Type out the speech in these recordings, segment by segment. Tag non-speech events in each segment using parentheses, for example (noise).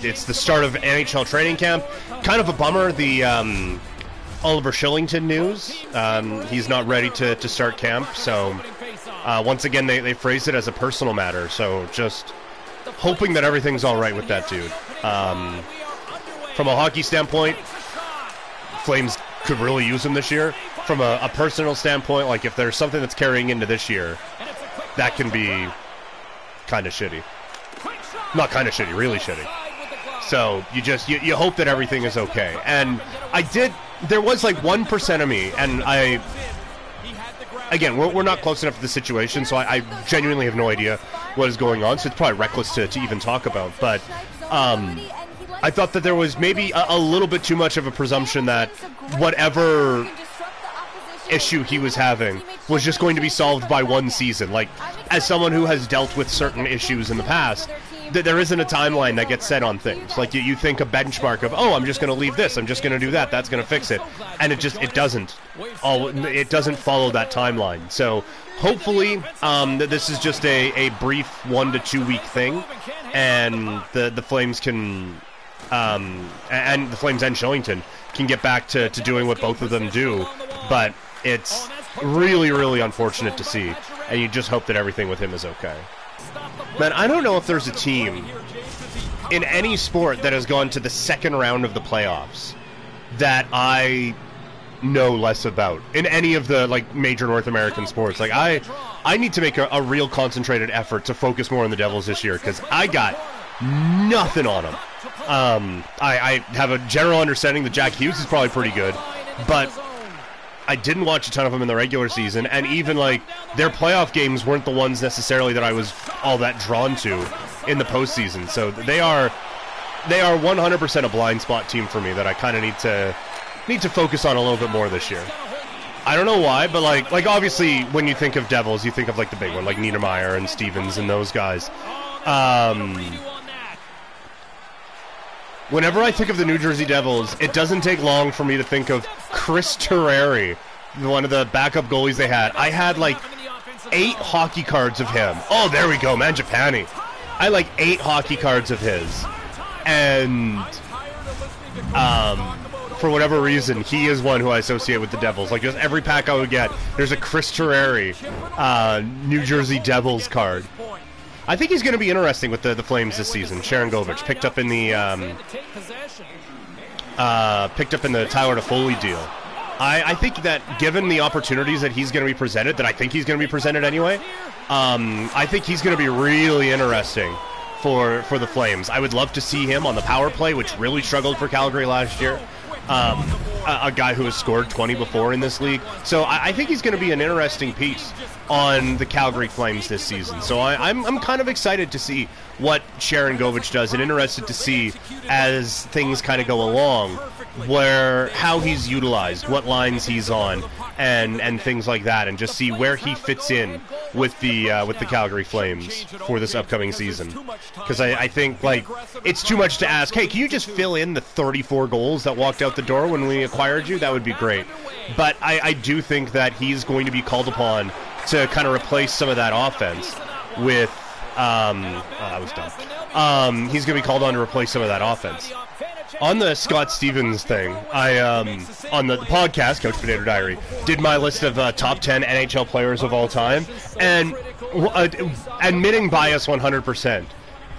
it's the start of NHL training camp. Kind of a bummer. The um, Oliver Kylington news. Um, he's not ready to, to start camp. So uh, once again, they, they phrased it as a personal matter. So just hoping that everything's all right with that dude. Um, from a hockey standpoint, Flames could really use him this year. From a, a personal standpoint, like if there's something that's carrying into this year, that can be kind of shitty. Not kind of shitty, really shitty. So you just you, you hope that everything is okay. And I did. There was like one percent of me, and I. Again, we're, we're not close enough to the situation, so I, I genuinely have no idea what is going on. So it's probably reckless to, to even talk about. But um, I thought that there was maybe a, a little bit too much of a presumption that whatever issue he was having was just going to be solved by one season. Like, as someone who has dealt with certain issues in the past, th- there isn't a timeline that gets set on things. Like, you, you think a benchmark of, oh, I'm just going to leave this, I'm just going to do that, that's going to fix it, and it just it doesn't. All it doesn't follow that timeline. So. Hopefully, um, this is just a, a brief one to two week thing, and the the Flames can um, and the Flames and Kylington can get back to, to doing what both of them do. But it's really, really unfortunate to see, and you just hope that everything with him is okay. Man, I don't know if there's a team in any sport that has gone to the second round of the playoffs that I know less about in any of the like major North American sports. Like I, I need to make a, a real concentrated effort to focus more on the Devils this year because I got nothing on them. Um, I, I have a general understanding that Jack Hughes is probably pretty good, but I didn't watch a ton of them in the regular season, and even like their playoff games weren't the ones necessarily that I was all that drawn to in the postseason. So they are they are 100% a blind spot team for me that I kind of need to need to focus on a little bit more this year. I don't know why, but like like obviously when you think of Devils, you think of like the big one, like Niedermayer and Stevens and those guys. Um, whenever I think of the New Jersey Devils, it doesn't take long for me to think of Chris Terreri, one of the backup goalies they had. I had like eight hockey cards of him. Oh, there we go, Mangiapane. I like eight hockey cards of his, and um, for whatever reason, he is one who I associate with the Devils. Like just every pack I would get, there's a Chris Terreri, uh, New Jersey Devils card. I think he's going to be interesting with the, the Flames this season. Sharangovich picked up in the um, uh, picked up in the Tyler Toffoli deal. I, I think that given the opportunities that he's going to be presented, that I think he's going to be presented anyway, um, I think he's going to be really interesting for for the Flames. I would love to see him on the power play, which really struggled for Calgary last year. Um, a, a, guy who has scored 20 before in this league. So I, I think he's going to be an interesting piece on the Calgary Flames this season. So I, am I'm, I'm kind of excited to see what Sharangovich does and interested to see as things kind of go along where how he's utilized, what lines he's on, and and things like that, and just see where he fits in with the uh, with the Calgary Flames for this upcoming season. Because I, I think like it's too much to ask. Hey, can you just fill in the 34 goals that walked out the door when we acquired you? That would be great. But I, I do think that he's going to be called upon to kind of replace some of that offense with. Um, oh, that was dumb. Um, he's going to be called on to replace some of that offense on the Scott Stevens thing, I um, on the podcast Coach Potato Diary did my list of uh, top ten NHL players of all time, and uh, admitting bias 100%,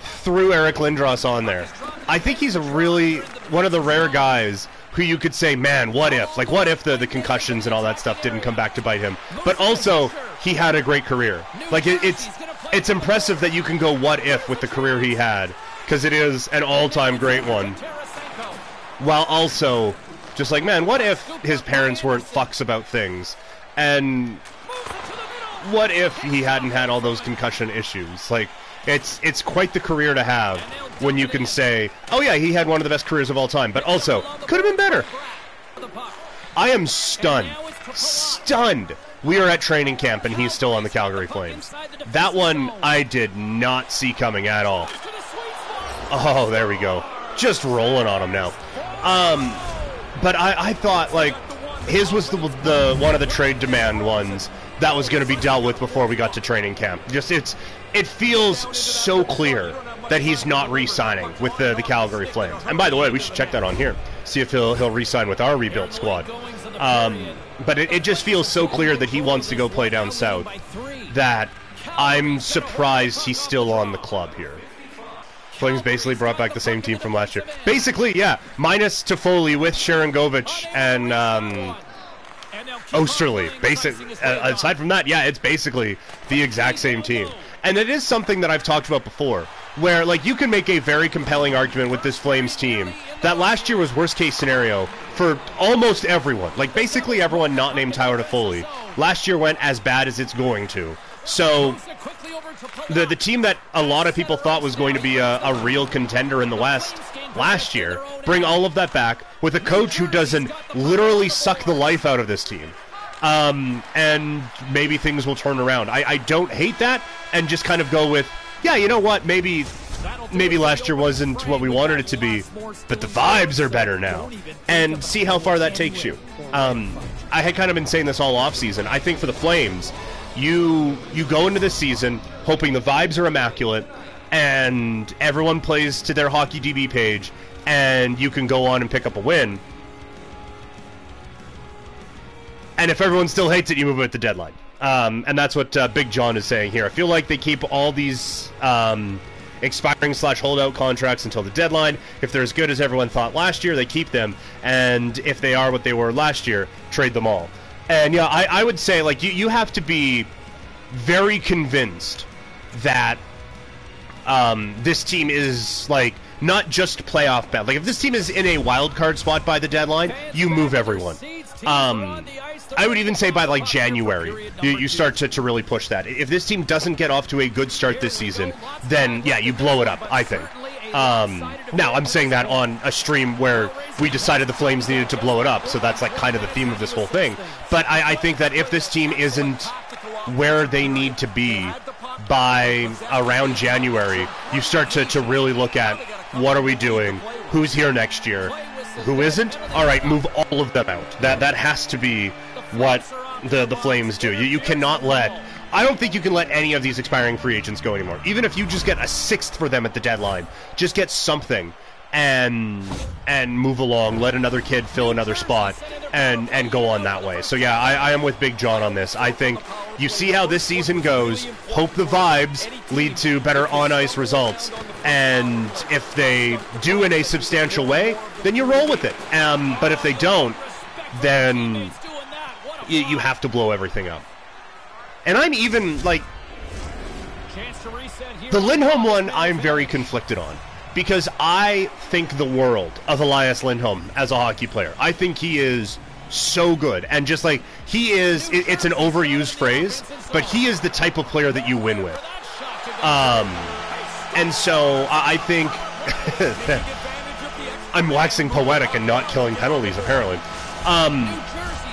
threw Eric Lindros on there. I think he's a really one of the rare guys who you could say, man, what if? Like, what if the, the concussions and all that stuff didn't come back to bite him? But also, he had a great career. Like, it, it's it's impressive that you can go what if with the career he had because it is an all-time great one while also just like, man, what if his parents weren't fucks about things? And what if he hadn't had all those concussion issues? Like, it's it's quite the career to have when you can say, oh yeah, he had one of the best careers of all time, but also could have been better. I am stunned, stunned. We are at training camp and he's still on the Calgary Flames. That one I did not see coming at all. Oh, there we go. Just rolling on him now. Um, but I, I thought like his was the, the one of the trade demand ones that was going to be dealt with before we got to training camp. Just it's it feels so clear that he's not re-signing with the, the Calgary Flames. And by the way, we should check that on here, see if he'll he'll re-sign with our rebuilt squad. Um, but it, it just feels so clear that he wants to go play down south that I'm surprised he's still on the club here. Flames basically brought back the same team from last year. Basically, yeah, minus Toffoli with Sharangovich and um, Oesterle. Basic. Uh, aside from that, yeah, it's basically the exact same team. And it is something that I've talked about before, where like you can make a very compelling argument with this Flames team that last year was worst case scenario for almost everyone. Like basically everyone not named Tyler Toffoli. Last year went as bad as it's going to. So the the team that a lot of people thought was going to be a, a real contender in the West last year, bring all of that back with a coach who doesn't literally suck the life out of this team. Um, and maybe things will turn around. I, I don't hate that, and just kind of go with, yeah, you know what? Maybe maybe last year wasn't what we wanted it to be, but the vibes are better now. And see how far that takes you. Um, I had kind of been saying this all off season. I think for the Flames, you you go into the season hoping the vibes are immaculate and everyone plays to their hockey DB page and you can go on and pick up a win. And if everyone still hates it, you move it at the deadline. Um, and that's what uh, Big John is saying here. I feel like they keep all these um, expiring slash holdout contracts until the deadline. If they're as good as everyone thought last year, they keep them. And if they are what they were last year, trade them all. And yeah, I, I would say like you, you have to be very convinced that um, this team is like not just playoff bound. Like if this team is in a wild card spot by the deadline, you move everyone. Um, I would even say by like January, you, you start to, to really push that. If this team doesn't get off to a good start this season, then yeah, you blow it up. I think. Um, now I'm saying that on a stream where we decided the Flames needed to blow it up, so that's like kind of the theme of this whole thing. But I, I think that if this team isn't where they need to be by around January, you start to, to really look at what are we doing, who's here next year, who isn't. All right, move all of them out. That that has to be what the the Flames do. You you cannot let. I don't think you can let any of these expiring free agents go anymore. Even if you just get a sixth for them at the deadline, just get something and and move along. Let another kid fill another spot and and go on that way. So yeah, I, I am with Big John on this. I think you see how this season goes. Hope the vibes lead to better on ice results, and if they do in a substantial way, then you roll with it. Um, but if they don't, then you, you have to blow everything up. And I'm even like the Lindholm one. I'm very conflicted on because I think the world of Elias Lindholm as a hockey player. I think he is so good and just like he is it, it's an overused phrase but he is the type of player that you win with um and so i, I think (laughs) i'm waxing poetic and not killing penalties apparently um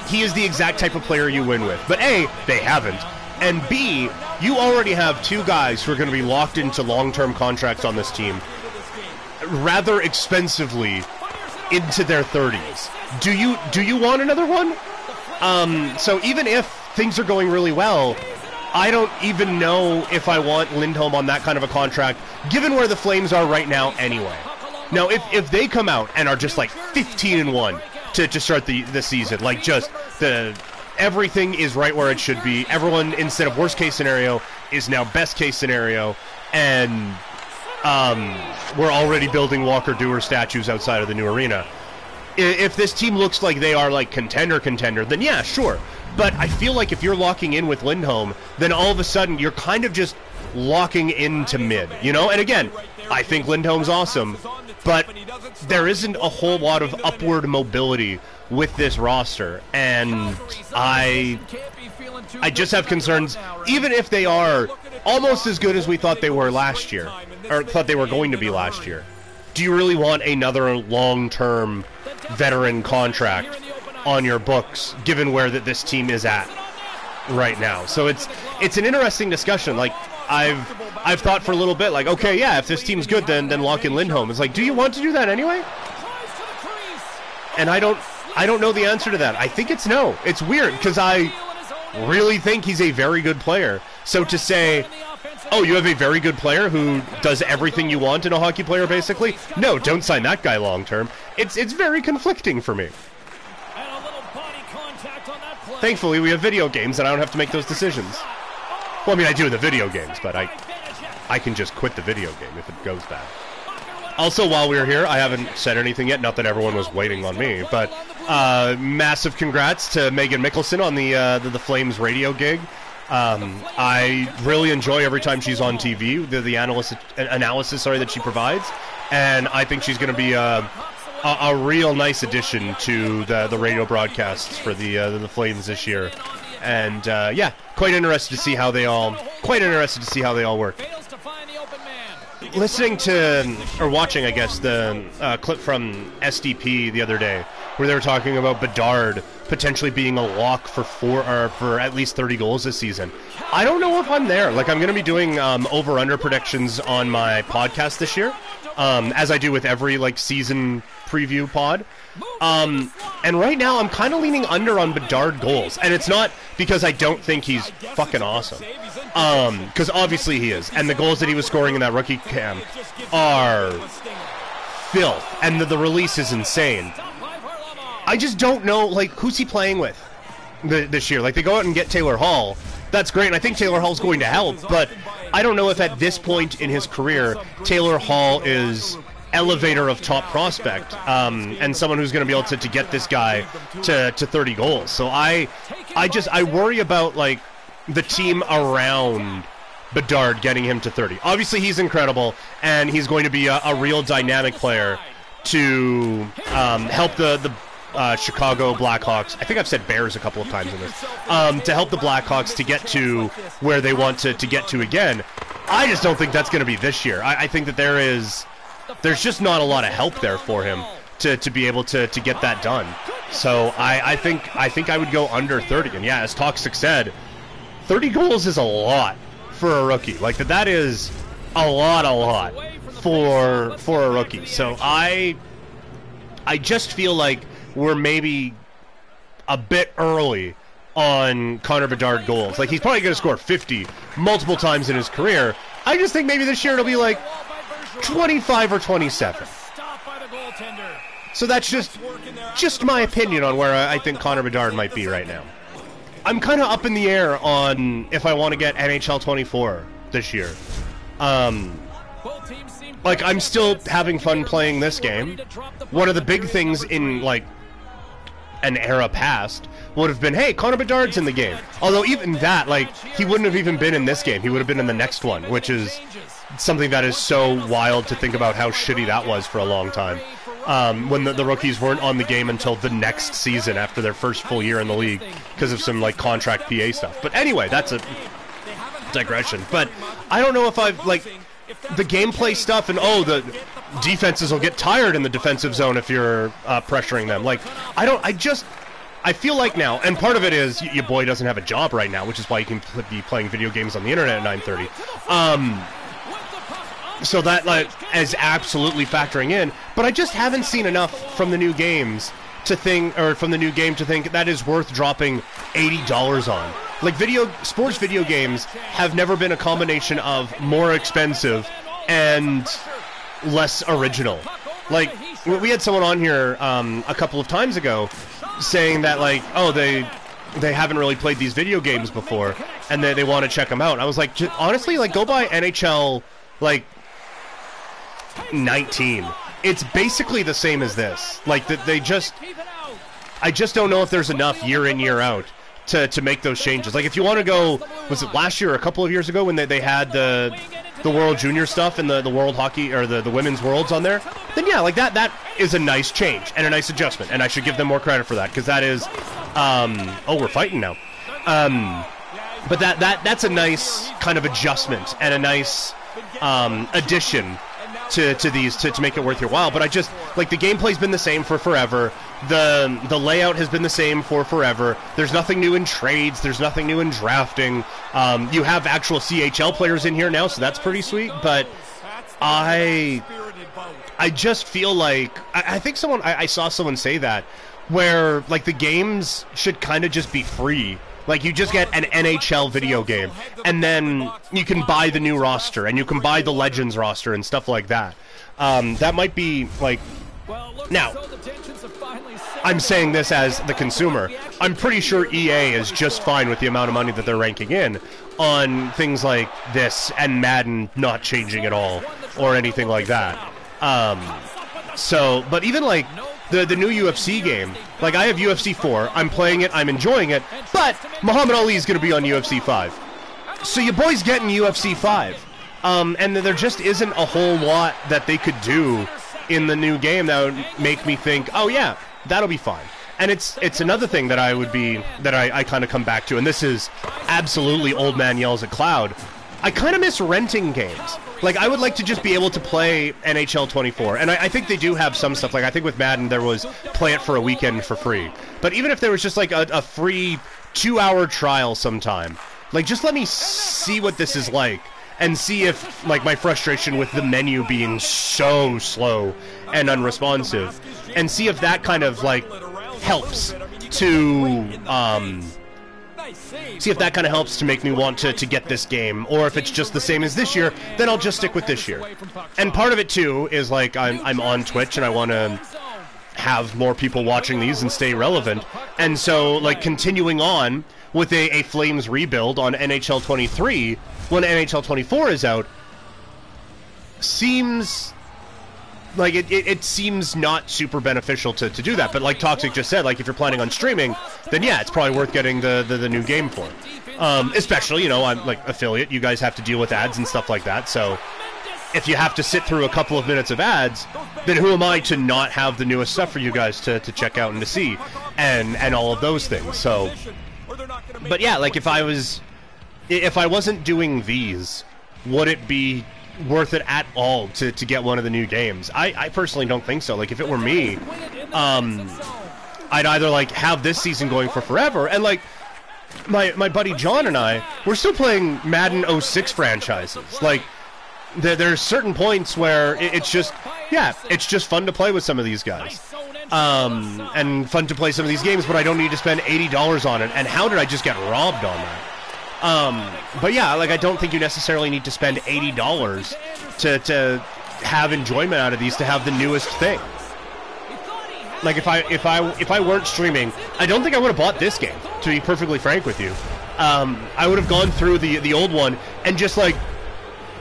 he is the exact type of player you win with but a they haven't and b you already have two guys who are going to be locked into long-term contracts on this team rather expensively into their 30s. Do you do you want another one? Um, so even if things are going really well, I don't even know if I want Lindholm on that kind of a contract, given where the Flames are right now anyway. Now, if, if they come out and are just like 15 and 1 to, to start the, the season, like just the everything is right where it should be, everyone instead of worst case scenario is now best case scenario, and um, we're already building Walker Duehr statues outside of the new arena. If this team looks like they are like contender contender, then yeah, sure. But I feel like if you're locking in with Lindholm, then all of a sudden you're kind of just locking into mid, you know? And again, I think Lindholm's awesome, but there isn't a whole lot of upward mobility with this roster, and I I just have concerns, even if they are almost as good as we thought they were last year, or thought they were going to be last year. Do you really want another long-term veteran contract on your books, given where that this team is at right now? So it's it's an interesting discussion. Like I've I've thought for a little bit, like okay, yeah, if this team's good, then then lock in Lindholm. It's like, do you want to do that anyway? And I don't I don't know the answer to that. I think it's no. It's weird because I really think he's a very good player. So to say, oh, you have a very good player who does everything you want in a hockey player, basically. No, don't sign that guy long term. It's it's very conflicting for me. Thankfully, we have video games, and I don't have to make those decisions. Well, I mean, I do in the video games, but I I can just quit the video game if it goes bad. Also, while we are here, I haven't said anything yet. Not that everyone was waiting on me, but uh, massive congrats to Megan Mickelson on the uh, the, the Flames radio gig. Um, I really enjoy every time she's on TV, the, the analysis, analysis sorry, that she provides, and I think she's going to be a, a, a, real nice addition to the, the radio broadcasts for the uh, the Flames this year. And uh, yeah, quite interested to see how they all quite interested to see how they all work. Listening to or watching, I guess, the uh, clip from SDP the other day, where they were talking about Bedard potentially being a lock for four or for at least 30 goals this season. I don't know if I'm there. Like I'm going to be doing um, over under predictions on my podcast this year, um, as I do with every like season preview pod. Um, and right now I'm kind of leaning under on Bedard goals, and it's not because I don't think he's fucking awesome. Because um, obviously he is, and the goals that he was scoring in that rookie camp are filth, and the, the release is insane. I just don't know, like, who's he playing with the, this year? Like, they go out and get Taylor Hall. That's great, and I think Taylor Hall's going to help, but I don't know if at this point in his career, Taylor Hall is elevator of top prospect um, and someone who's going to be able to, to get this guy to, to 30 goals. So I, I just, I worry about, like, the team around Bedard getting him to 30. Obviously, he's incredible, and he's going to be a, a real dynamic player to um, help the, the uh, Chicago Blackhawks. I think I've said Bears a couple of times in this. Um, to help the Blackhawks to get to where they want to, to get to again. I just don't think that's going to be this year. I, I, think that there is, there's just not a lot of help there for him to, to be able to, to get that done. So I, I think I think I would go under 30. And yeah, as Toxic said, 30 goals is a lot for a rookie. Like that, that is a lot, a lot for for a rookie. So I I just feel like we're maybe a bit early on Connor Bedard goals. Like he's probably going to score 50 multiple times in his career. I just think maybe this year it'll be like 25 or 27. So that's just just my opinion on where I think Connor Bedard might be right now. I'm kind of up in the air on if I want to get NHL 24 this year. Um, like I'm still having fun playing this game. One of the big things in like an era past would have been, hey, Connor Bedard's in the game. Although even that, like, he wouldn't have even been in this game. He would have been in the next one, which is something that is so wild to think about how shitty that was for a long time. Um, when the, the, rookies weren't on the game until the next season after their first full year in the league because of some like contract PA stuff. But anyway, that's a digression. But I don't know if I've like the gameplay stuff and oh the defenses will get tired in the defensive zone if you're uh, pressuring them. Like, I don't, I just, I feel like now, and part of it is your boy doesn't have a job right now, which is why you can be playing video games on the internet at 9:30. Um, so that like is absolutely factoring in. But I just haven't seen enough from the new games to think, or from the new game to think that is worth dropping eighty dollars on. Like video sports video games have never been a combination of more expensive and less original. Like we had someone on here um, a couple of times ago saying that like, oh, they they haven't really played these video games before, and they, they want to check them out. I was like, honestly, like go buy NHL like 19. It's basically the same as this. Like that they just, I just don't know if there's enough year in year out to, to make those changes. Like if you want to go, was it last year or a couple of years ago when they, they had the the World Junior stuff and the, the World Hockey or the, the Women's Worlds on there, then yeah, like that that is a nice change and a nice adjustment, and I should give them more credit for that because that is, um, oh, we're fighting now, um, but that that that's a nice kind of adjustment and a nice um, addition to, to these to, to make it worth your while. But I just like the gameplay's been the same for forever. The the layout has been the same for forever. There's nothing new in trades. There's nothing new in drafting. Um, you have actual CHL players in here now, so that's pretty sweet. But I I just feel like I, I think someone I, I saw someone say that where like the games should kind of just be free Like you just get an NHL video game, and then you can buy the new roster, and you can buy the Legends roster and stuff like that. Um, that might be like now. I'm saying this as the consumer. I'm pretty sure EA is just fine with the amount of money that they're ranking in on things like this and Madden not changing at all or anything like that. Um, so, but even like the the new UFC game, like I have UFC 4, I'm playing it, I'm enjoying it, but Muhammad Ali is going to be on UFC 5. So your boy's getting UFC 5. Um, and there just isn't a whole lot that they could do in the new game that would make me think, oh yeah, that'll be fine. And it's it's another thing that I would be that I, I kind of come back to, and this is absolutely old man yells at cloud. I kind of miss renting games. Like I would like to just be able to play NHL 24, and I, I, think they do have some stuff. Like I think with Madden there was play it for a weekend for free. But even if there was just like a, a free two-hour trial sometime, like just let me see what this is like and see if like my frustration with the menu being so slow and unresponsive and see if that kind of like helps to um, see if that kind of helps to make me want to, to get this game. Or if it's just the same as this year then i'll just stick with this year. And part of it too is like i'm, I'm on twitch and i want to have more people watching these and stay relevant. And so like continuing on with a, a flames rebuild on nhl 23 when nhl 24 is out seems like it, it, it, seems not super beneficial to, to do that. But like Toxic just said, like if you're planning on streaming, then yeah, it's probably worth getting the, the, the new game for. Um, especially, you know, I'm like affiliate. You guys have to deal with ads and stuff like that. So if you have to sit through a couple of minutes of ads, then who am I to not have the newest stuff for you guys to, to check out and to see, and and all of those things. So, but yeah, like if I was, if I wasn't doing these, would it be worth it at all to, to get one of the new games. I, I personally don't think so. Like if it were me, um, I'd either like have this season going for forever and like my my buddy John and I we're still playing Madden 06 franchises. Like there, there's certain points where it, it's just yeah, it's just fun to play with some of these guys. Um, and fun to play some of these games, but I don't need to spend eighty dollars on it. And how did I just get robbed on that? Um, but yeah, like I don't think you necessarily need to spend eighty dollars to to have enjoyment out of these to have the newest thing. Like if I if I if I weren't streaming, I don't think I would have bought this game. To be perfectly frank with you, um, I would have gone through the the old one and just like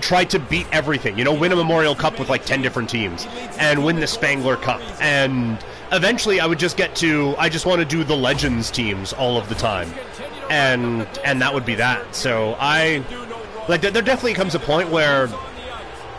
tried to beat everything. You know, win a Memorial Cup with like ten different teams and win the Spengler Cup and eventually I would just get to I just want to do the Legends teams all of the time and and that would be that. So I like there definitely comes a point where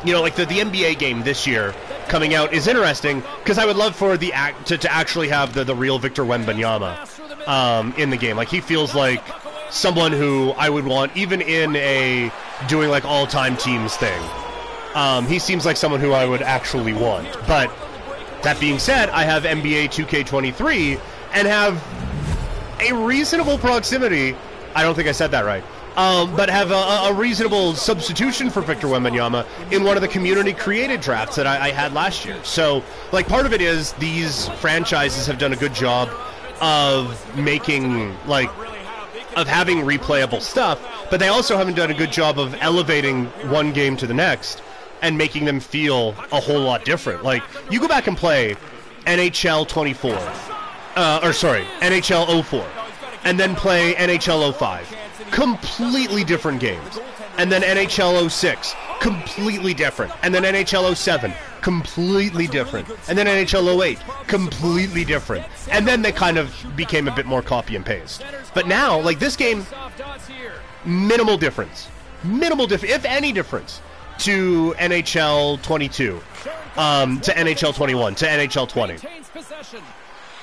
you know like the the NBA game this year coming out is interesting because I would love for the act to, to actually have the the real Victor Wembanyama um, in the game. Like he feels like someone who I would want even in a doing like all time teams thing. Um, he seems like someone who I would actually want. But that being said, I have NBA 2K23 and have a reasonable proximity. I don't think I said that right. Um, but have a, a, reasonable substitution for Victor Wembanyama in one of the community created drafts that I, I, had last year. So, like, part of it is these franchises have done a good job of making, like, of having replayable stuff, but they also haven't done a good job of elevating one game to the next and making them feel a whole lot different. Like, you go back and play NHL 24 uh, or sorry, NHL 04, and then play NHL 05. Completely different games. And then NHL 06, completely different. And then NHL 07, completely different. And then NHL 08, completely different. And then they kind of became a bit more copy and paste. But now, like this game, minimal difference. Minimal difference, if any difference, to NHL 22, um, to NHL 21, to NHL 20.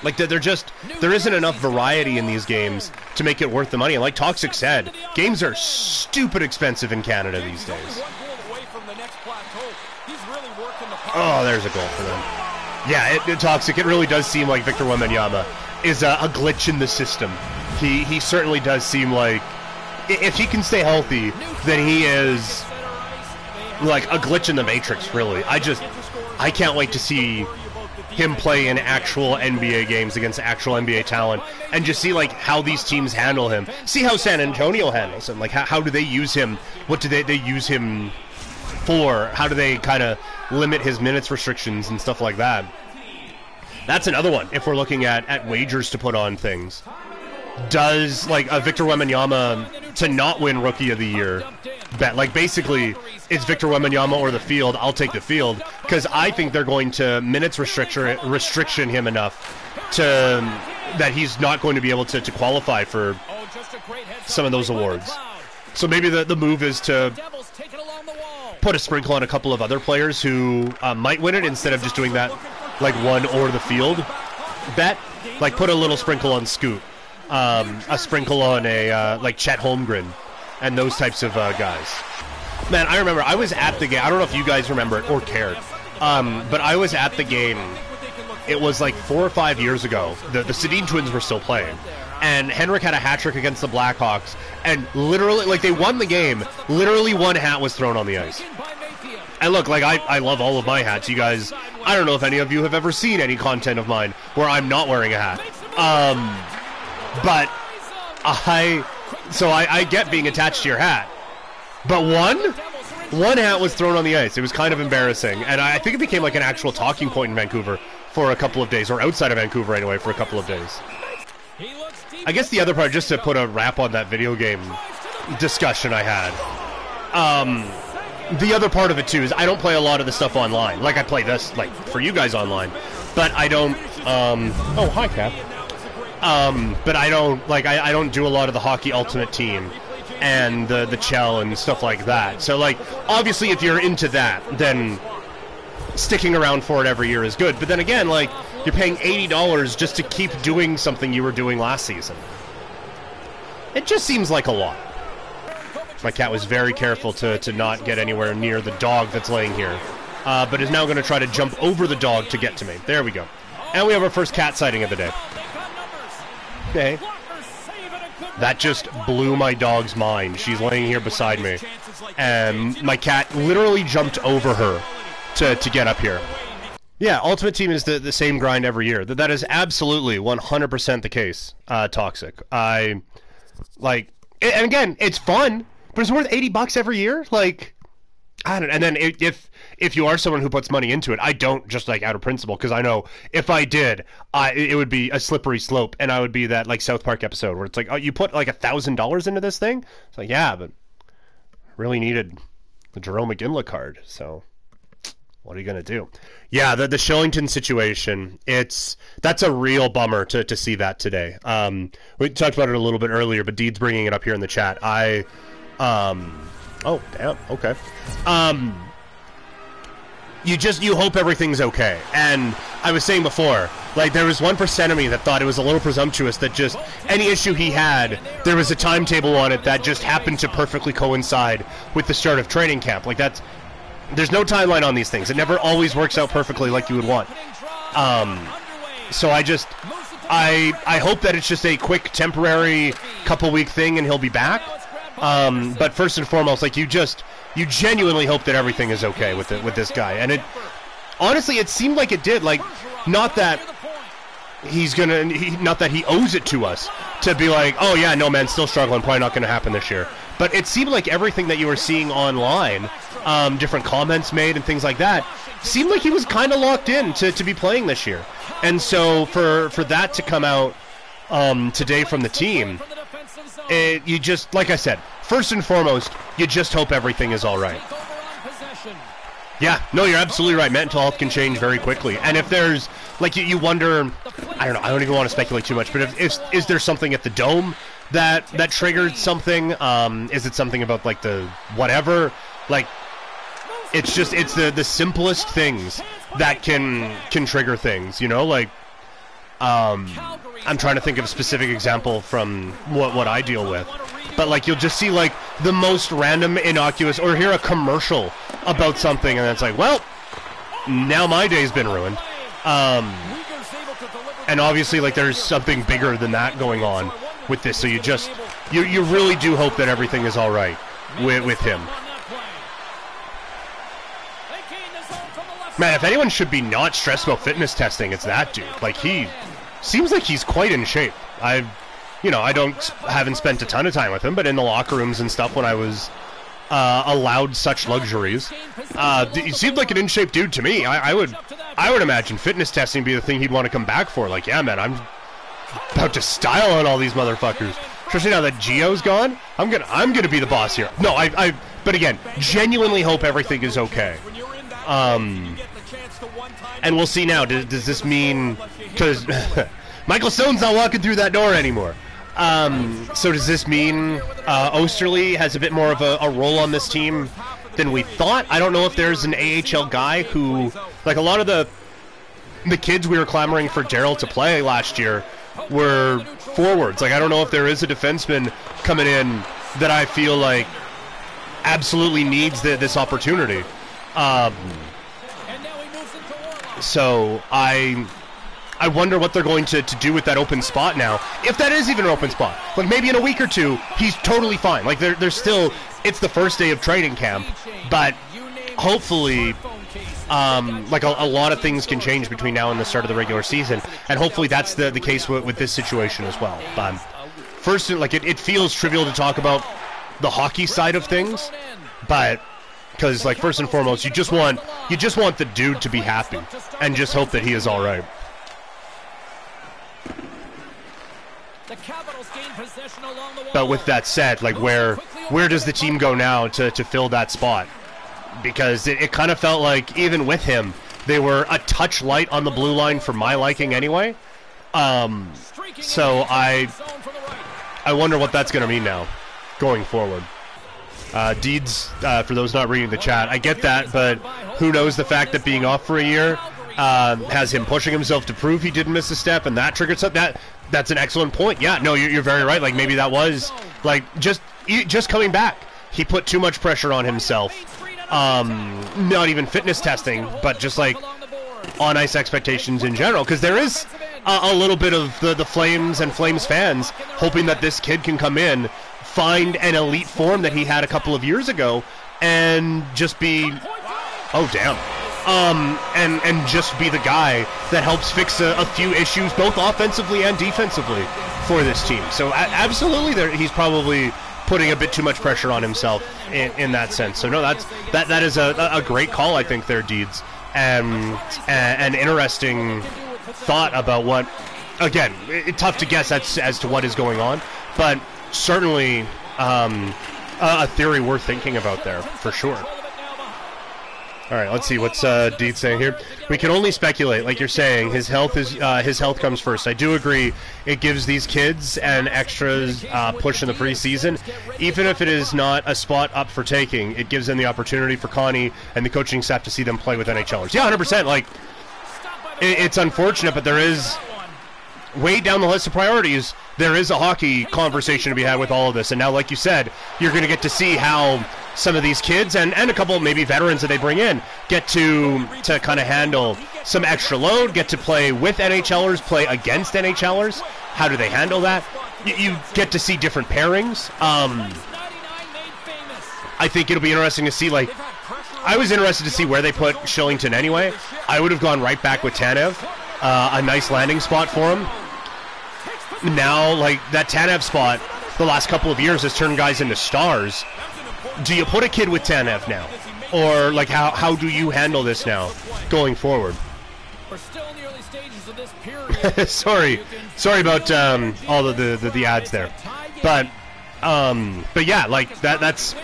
Like they're just there isn't enough variety in these games to make it worth the money. And like Toxic said, games are stupid expensive in Canada these days. Oh, there's a goal for them. Yeah, it, it, Toxic. It really does seem like Victor Wembanyama is a, a glitch in the system. He he certainly does seem like if he can stay healthy, then he is like a glitch in the matrix. Really, I just I can't wait to see him play in actual NBA games against actual NBA talent and just see like how these teams handle him. See how San Antonio handles him. Like how, how do they use him? What do they they use him for? How do they kind of limit his minutes restrictions and stuff like that? That's another one. If we're looking at at wagers to put on things, does like a Victor Wembanyama to not win Rookie of the Year bet? Like basically, it's Victor Wembanyama or the field. I'll take the field because I think they're going to minutes restriction restriction him enough to that he's not going to be able to, to qualify for some of those awards. So maybe the, the move is to put a sprinkle on a couple of other players who uh, might win it instead of just doing that like one or the field bet. Like put a little sprinkle on Scoot, um, a sprinkle on a uh, like Chet Holmgren, and those types of uh, guys. Man, I remember I was at the game. I don't know if you guys remember it or cared, um, but I was at the game. It was like four or five years ago. The the Sedin twins were still playing, and Henrik had a hat trick against the Blackhawks, and literally, like they won the game. Literally, one hat was thrown on the ice. And look, like I, I love all of my hats. You guys, I don't know if any of you have ever seen any content of mine where I'm not wearing a hat. Um, but I, so I, I get being attached to your hat. But one, one hat was thrown on the ice. It was kind of embarrassing, and I think it became like an actual talking point in Vancouver for a couple of days, or outside of Vancouver anyway, for a couple of days. I guess the other part, just to put a wrap on that video game discussion I had. Um, the other part of it too is I don't play a lot of the stuff online. Like I play this, like for you guys online, but I don't. Um, oh, hi, Cap. Um, but I don't like I, I don't do a lot of the hockey ultimate team and the the chell and stuff like that. So like obviously if you're into that, then sticking around for it every year is good. But then again, like you're paying eighty dollars just to keep doing something you were doing last season. It just seems like a lot. My cat was very careful to, to not get anywhere near the dog that's laying here, uh, but is now going to try to jump over the dog to get to me. There we go. And we have our first cat sighting of the day. Okay. That just blew my dog's mind. She's laying here beside me, and my cat literally jumped over her to, to get up here. Yeah, Ultimate Team is the, the same grind every year. That, that is absolutely 100% the case, uh, Toxic. I, like, and again, it's fun but it's worth 80 bucks every year like I don't and then if if you are someone who puts money into it I don't just like out of principle because I know if I did I it would be a slippery slope and I would be that like South Park episode where it's like oh you put like a thousand dollars into this thing it's like yeah but really needed the Jarome Iginla card so what are you gonna do? Yeah, the the Kylington situation. It's that's a real bummer to, to see that today. Um, we talked about it a little bit earlier, but Deed's bringing it up here in the chat. I um, oh, damn. Okay. Um, you just you hope everything's okay. And I was saying before, like there was one percent of me that thought it was a little presumptuous that just any issue he had, there was a timetable on it that just happened to perfectly coincide with the start of training camp. Like that's there's no timeline on these things. It never always works out perfectly like you would want. Um, so I just I I hope that it's just a quick temporary couple week thing and he'll be back. Um, but first and foremost, like you just you genuinely hope that everything is okay with it with this guy, and it honestly it seemed like it did. Like not that he's gonna he, not that he owes it to us to be like, oh yeah, no man, still struggling, probably not gonna happen this year. But it seemed like everything that you were seeing online, um, different comments made and things like that, seemed like he was kind of locked in to, to be playing this year. And so for for that to come out um, today from the team, it, you just, like I said, first and foremost, you just hope everything is all right. Yeah, no, you're absolutely right. Mental health can change very quickly, and if there's like you, you wonder, I don't know, I don't even want to speculate too much, but if, if is there something at the dome that that triggered something? Um, is it something about like the whatever? Like, it's just it's the the simplest things that can can trigger things, you know, like um, I'm trying to think of a specific example from what what I deal with, but like you'll just see like the most random, innocuous, or hear a commercial about something, and it's like, well, now my day's been ruined. Um, and obviously, like there's something bigger than that going on with this, so you just you you really do hope that everything is all right with with him. Man, if anyone should be not stressed about fitness testing, it's that dude. Like he seems like he's quite in shape. I, you know, I don't haven't spent a ton of time with him, but in the locker rooms and stuff when I was uh, allowed such luxuries, uh, he seemed like an in shape dude to me. I, I would, I would imagine fitness testing be the thing he'd want to come back for. Like, yeah, man, I'm about to style on all these motherfuckers. Especially now that Gio's gone, I'm gonna, I'm gonna be the boss here. No, I, I, but again, genuinely hope everything is okay. Um, and we'll see now. Does, does this mean because (laughs) Michael Stone's not walking through that door anymore? Um, so does this mean uh, Oesterle has a bit more of a, a role on this team than we thought? I don't know if there's an AHL guy who, like a lot of the the kids we were clamoring for Darryl to play last year were forwards. Like I don't know if there is a defenseman coming in that I feel like absolutely needs the, this opportunity. Um, so I I wonder what they're going to, to do with that open spot now. If that is even an open spot. Like maybe in a week or two, he's totally fine. Like they're, they're still it's the first day of training camp, but hopefully um, like a, a, lot of things can change between now and the start of the regular season, and hopefully that's the, the case with, with this situation as well. But first, like it, it feels trivial to talk about the hockey side of things, but because like first and foremost, you just want you just want the dude to be happy and just hope that he is all right. But with that said, like where where does the team go now to, to fill that spot? Because it, it kind of felt like even with him, they were a touch light on the blue line for my liking anyway. Um, so I I wonder what that's going to mean now going forward. Uh, Deeds, uh, for those not reading the chat, I get that, but who knows the fact that being off for a year uh, has him pushing himself to prove he didn't miss a step, and that triggered something. That that's an excellent point. Yeah, no, you're, you're very right. Like maybe that was like just just coming back. He put too much pressure on himself. Um, not even fitness testing, but just like on ice expectations in general, because there is a, a, little bit of the, the Flames and Flames fans hoping that this kid can come in find an elite form that he had a couple of years ago and just be oh damn um, and and just be the guy that helps fix a, a, few issues both offensively and defensively for this team. So a- absolutely, there, he's probably putting a bit too much pressure on himself in, in that sense. So no, that's that that is a, a great call. I think their deeds and an interesting thought about what. Again, it, tough to guess as, as to what is going on, but certainly um, a, a, theory worth thinking about there for sure. All right, let's see what's uh, Deed saying here. We can only speculate, like you're saying. His health is uh, his health comes first. I do agree. It gives these kids an extra uh, push in the preseason, even if it is not a spot up for taking. It gives them the opportunity for Connie and the coaching staff to see them play with NHLers. Yeah, 100. percent Like it, it's unfortunate, but there is way down the list of priorities, there is a hockey conversation to be had with all of this. And now, like you said, you're going to get to see how some of these kids and, and a couple maybe veterans that they bring in get to to kind of handle some extra load, get to play with NHLers, play against NHLers. How do they handle that? You, you get to see different pairings. Um, I think it'll be interesting to see like I was interested to see where they put Kylington anyway. I would have gone right back with Tanev, uh, a nice landing spot for him now, like that Tanev spot, the last couple of years has turned guys into stars. Do you put a kid with Tanev now, or like how how do you handle this now going forward? (laughs) sorry, sorry about um, all the, the, the, the ads there, but um, but yeah, like that that's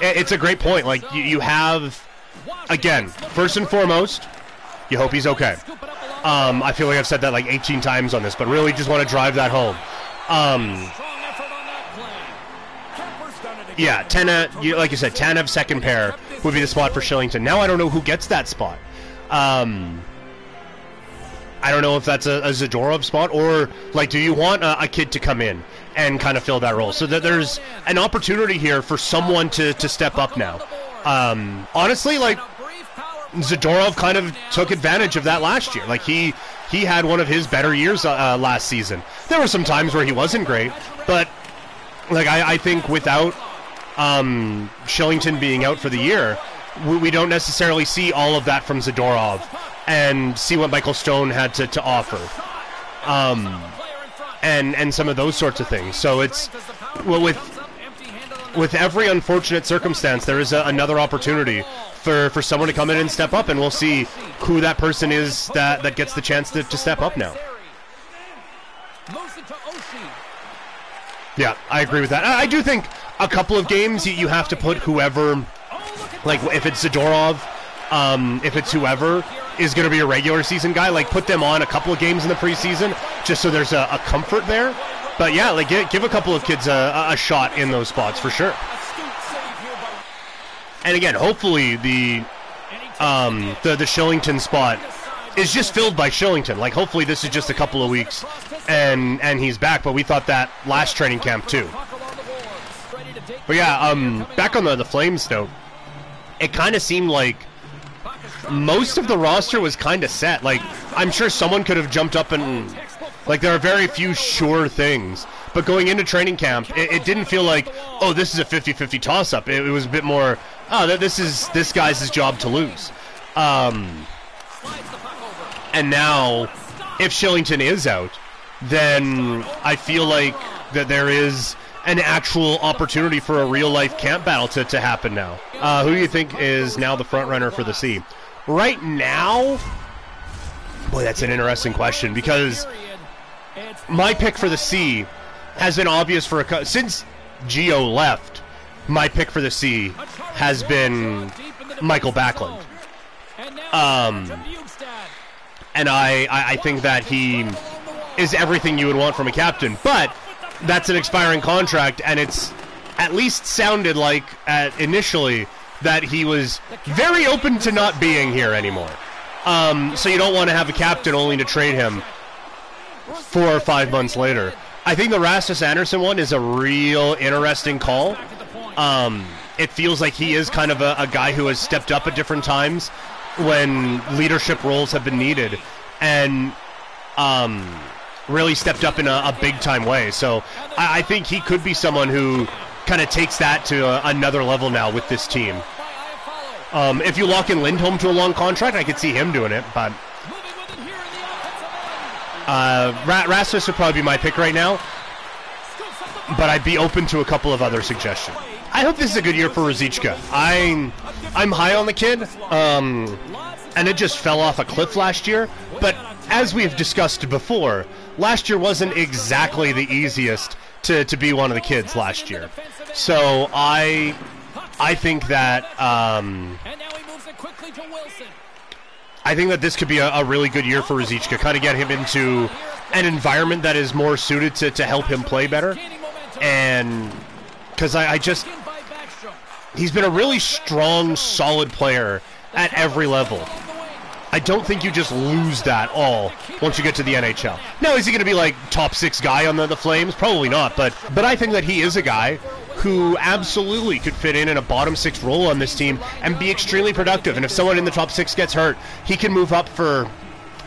it's a great point. Like you, you have again, first and foremost, you hope he's okay. Um, I feel like I've said that like 18 times on this, but really just want to drive that home. Um, yeah, you like you said, Tanev second pair would be the spot for Kylington. Now I don't know who gets that spot. Um, I don't know if that's a, a Zadorov spot or like, do you want a, a, kid to come in and kind of fill that role? So that there's an opportunity here for someone to, to step up now. Um, honestly, like Zadorov kind of took advantage of that last year. Like he he had one of his better years uh, uh, last season. There were some times where he wasn't great, but like I, I think without um, Kylington being out for the year, we, we don't necessarily see all of that from Zadorov and see what Michael Stone had to, to offer. Um, and and some of those sorts of things. So it's well with with every unfortunate circumstance, there is a, another opportunity for, for someone to come in and step up, and we'll see who that person is that, that gets the chance to, to step up now. Yeah, I agree with that. I, I do think a couple of games you, you have to put whoever, like if it's Zadorov, um, if it's whoever is going to be a regular season guy, like put them on a couple of games in the preseason just so there's a, a comfort there. But yeah, like give, give a couple of kids a, a shot in those spots for sure. And again, hopefully the um, the the Kylington spot is just filled by Kylington. Like hopefully this is just a couple of weeks and and he's back. But we thought that last training camp too. But yeah, um, back on the the Flames note, it kind of seemed like most of the roster was kind of set. Like I'm sure someone could have jumped up and like there are very few sure things. But going into training camp, it, it didn't feel like, oh, this is a 50-50 toss-up. It, it, was a bit more, oh, this is this guy's job to lose. Um, and now, if Kylington is out, then I feel like that there is an actual opportunity for a real life camp battle to, to happen now. Uh, who do you think is now the front runner for the C? Right now, boy, that's an interesting question because my pick for the C has been obvious for a since Gio left. My pick for the C has been Mikael Backlund. Um, and I, I, I think that he is everything you would want from a captain. But that's an expiring contract, and it's at least sounded like at initially that he was very open to not being here anymore. Um, so you don't want to have a captain only to trade him four or five months later. I think the Rasmus Andersson one is a real interesting call. Um, it feels like he is kind of a, a, guy who has stepped up at different times when leadership roles have been needed, and um, really stepped up in a, a big time way. So I, I, think he could be someone who kind of takes that to a, another level now with this team. Um, if you lock in Lindholm to a long contract, I could see him doing it, but uh, Rasmus would probably be my pick right now, but I'd be open to a couple of other suggestions. I hope this is a good year for Ruzicka. I'm I'm high on the kid, um, and it just fell off a cliff last year. But as we've discussed before, last year wasn't exactly the easiest to, to be one of the kids last year. So I I think that um, I think that this could be a, a really good year for Ruzicka. Kind of get him into an environment that is more suited to, to help him play better. And because I, I just, he's been a really strong, solid player at every level. I don't think you just lose that all once you get to the NHL. Now, is he going to be like top six guy on the, the Flames? Probably not, but but I think that he is a guy who absolutely could fit in in a bottom six role on this team and be extremely productive. And if someone in the top six gets hurt, he can move up for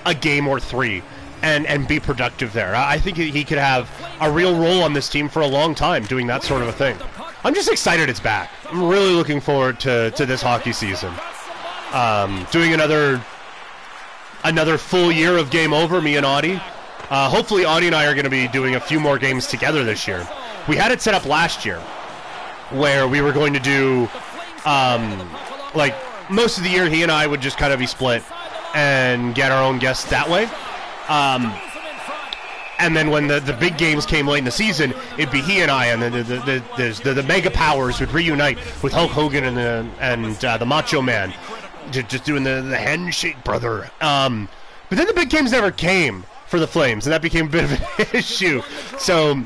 a game or three and, and be productive there. I think he could have a real role on this team for a long time doing that sort of a thing. I'm just excited it's back. I'm really looking forward to, to this hockey season. Um, doing another another full year of Game Over, me and Audie. Uh, hopefully, Audie and I are going to be doing a few more games together this year. We had it set up last year where we were going to do, um, like, most of the year he and I would just kind of be split and get our own guests that way. Um, and then when the, the big games came late in the season, it'd be he and I, and then the the, the, the, the mega powers would reunite with Hulk Hogan and the and uh, the Macho Man, just, just doing the, the handshake, brother. Um, but then the big games never came for the Flames, and that became a bit of an (laughs) issue. So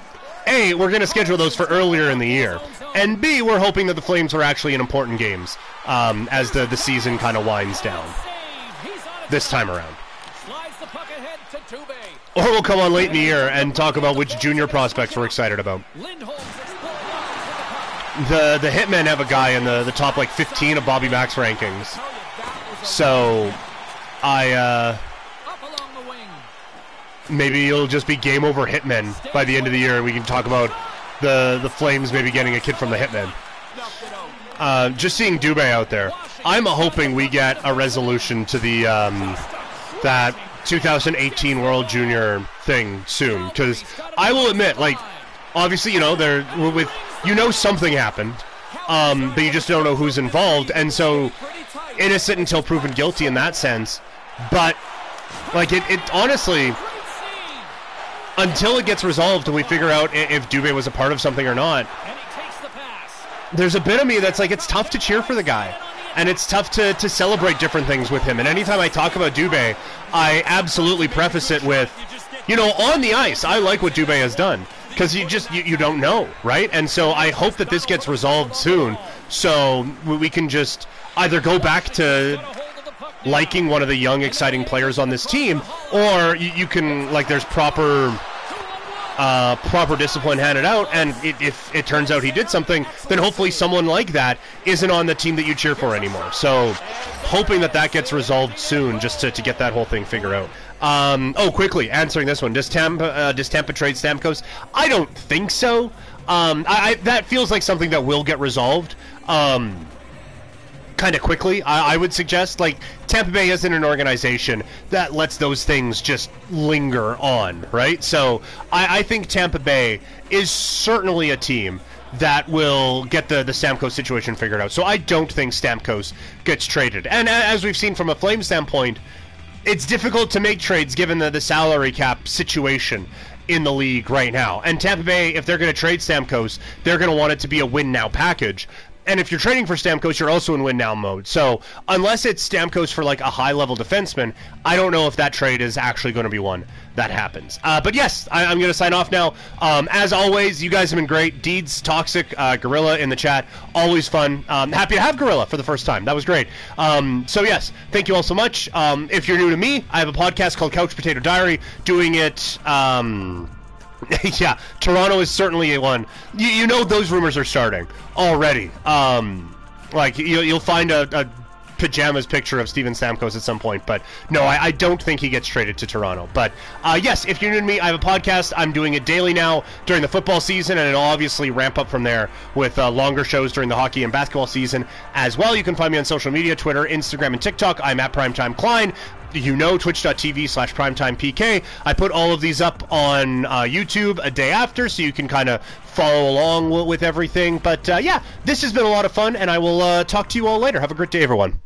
a, we're going to schedule those for earlier in the year, and B, we're hoping that the Flames are actually in important games um, as the, the season kind of winds down this time around. Or we'll come on late in the year and talk about which junior prospects we're excited about. The the Hitmen have a guy in the, the top like 15 of Bobby Mack's rankings. So I uh, maybe it'll just be game over Hitmen by the end of the year, and we can talk about the the Flames maybe getting a kid from the Hitmen. uh, just seeing Dubé out there, I'm hoping we get a resolution to the um, that 2018 World Junior thing soon. Because I will admit, like, obviously, you know, there with you know something happened, um, but you just don't know who's involved, and so innocent until proven guilty in that sense. But like it, it honestly, until it gets resolved and we figure out if Dubé was a part of something or not, there's a bit of me that's like it's tough to cheer for the guy. And it's tough to, to celebrate different things with him. And anytime I talk about Dubé, I absolutely preface it with, you know, on the ice, I like what Dubé has done because you just you, you don't know, right? And so I hope that this gets resolved soon, so we can just either go back to liking one of the young, exciting players on this team, or you, you can like there's proper. Uh, proper discipline handed out, and it, if it turns out he did something, then hopefully someone like that isn't on the team that you cheer for anymore. So, hoping that that gets resolved soon, just to, to get that whole thing figured out. Um, oh, quickly answering this one: Does Tampa uh, does Tampa trade Stamkos? I don't think so. Um, I, I, that feels like something that will get resolved. Um, kind of quickly. I, I, would suggest like Tampa Bay isn't an organization that lets those things just linger on, right? So I, I think Tampa Bay is certainly a team that will get the the Stamkos situation figured out. So I don't think Stamkos gets traded. And as we've seen from a Flame standpoint, it's difficult to make trades given the, the salary cap situation in the league right now. And Tampa Bay, if they're going to trade Stamkos, they're going to want it to be a win now package and if you're trading for Stamkos, you're also in win now mode. So unless it's Stamkos for like a high level defenseman, I don't know if that trade is actually going to be one that happens. Uh, but yes, I, am going to sign off now. Um, as always, you guys have been great. Deeds, Toxic, uh, Gorilla in the chat, always fun. Um, happy to have Gorilla for the first time. That was great. Um, so yes, thank you all so much. Um, if you're new to me, I have a podcast called Couch Potato Diary, doing it. (laughs) Yeah, Toronto is certainly a one. You, you know those rumors are starting already. Um, like you, you'll find a, a pajamas picture of Steven Stamkos at some point. But no, I, I don't think he gets traded to Toronto. But uh, yes, if you're new to me, I have a podcast. I'm doing it daily now during the football season, and it'll obviously ramp up from there with uh, longer shows during the hockey and basketball season as well. You can find me on social media Twitter, Instagram, and TikTok. I'm at Primetime Klein you know twitch.tv slash primetimepk i put all of these up on uh, youtube a day after so you can kind of follow along with everything. But uh, yeah this has been a lot of fun and i will uh, talk to you all later. Have a great day everyone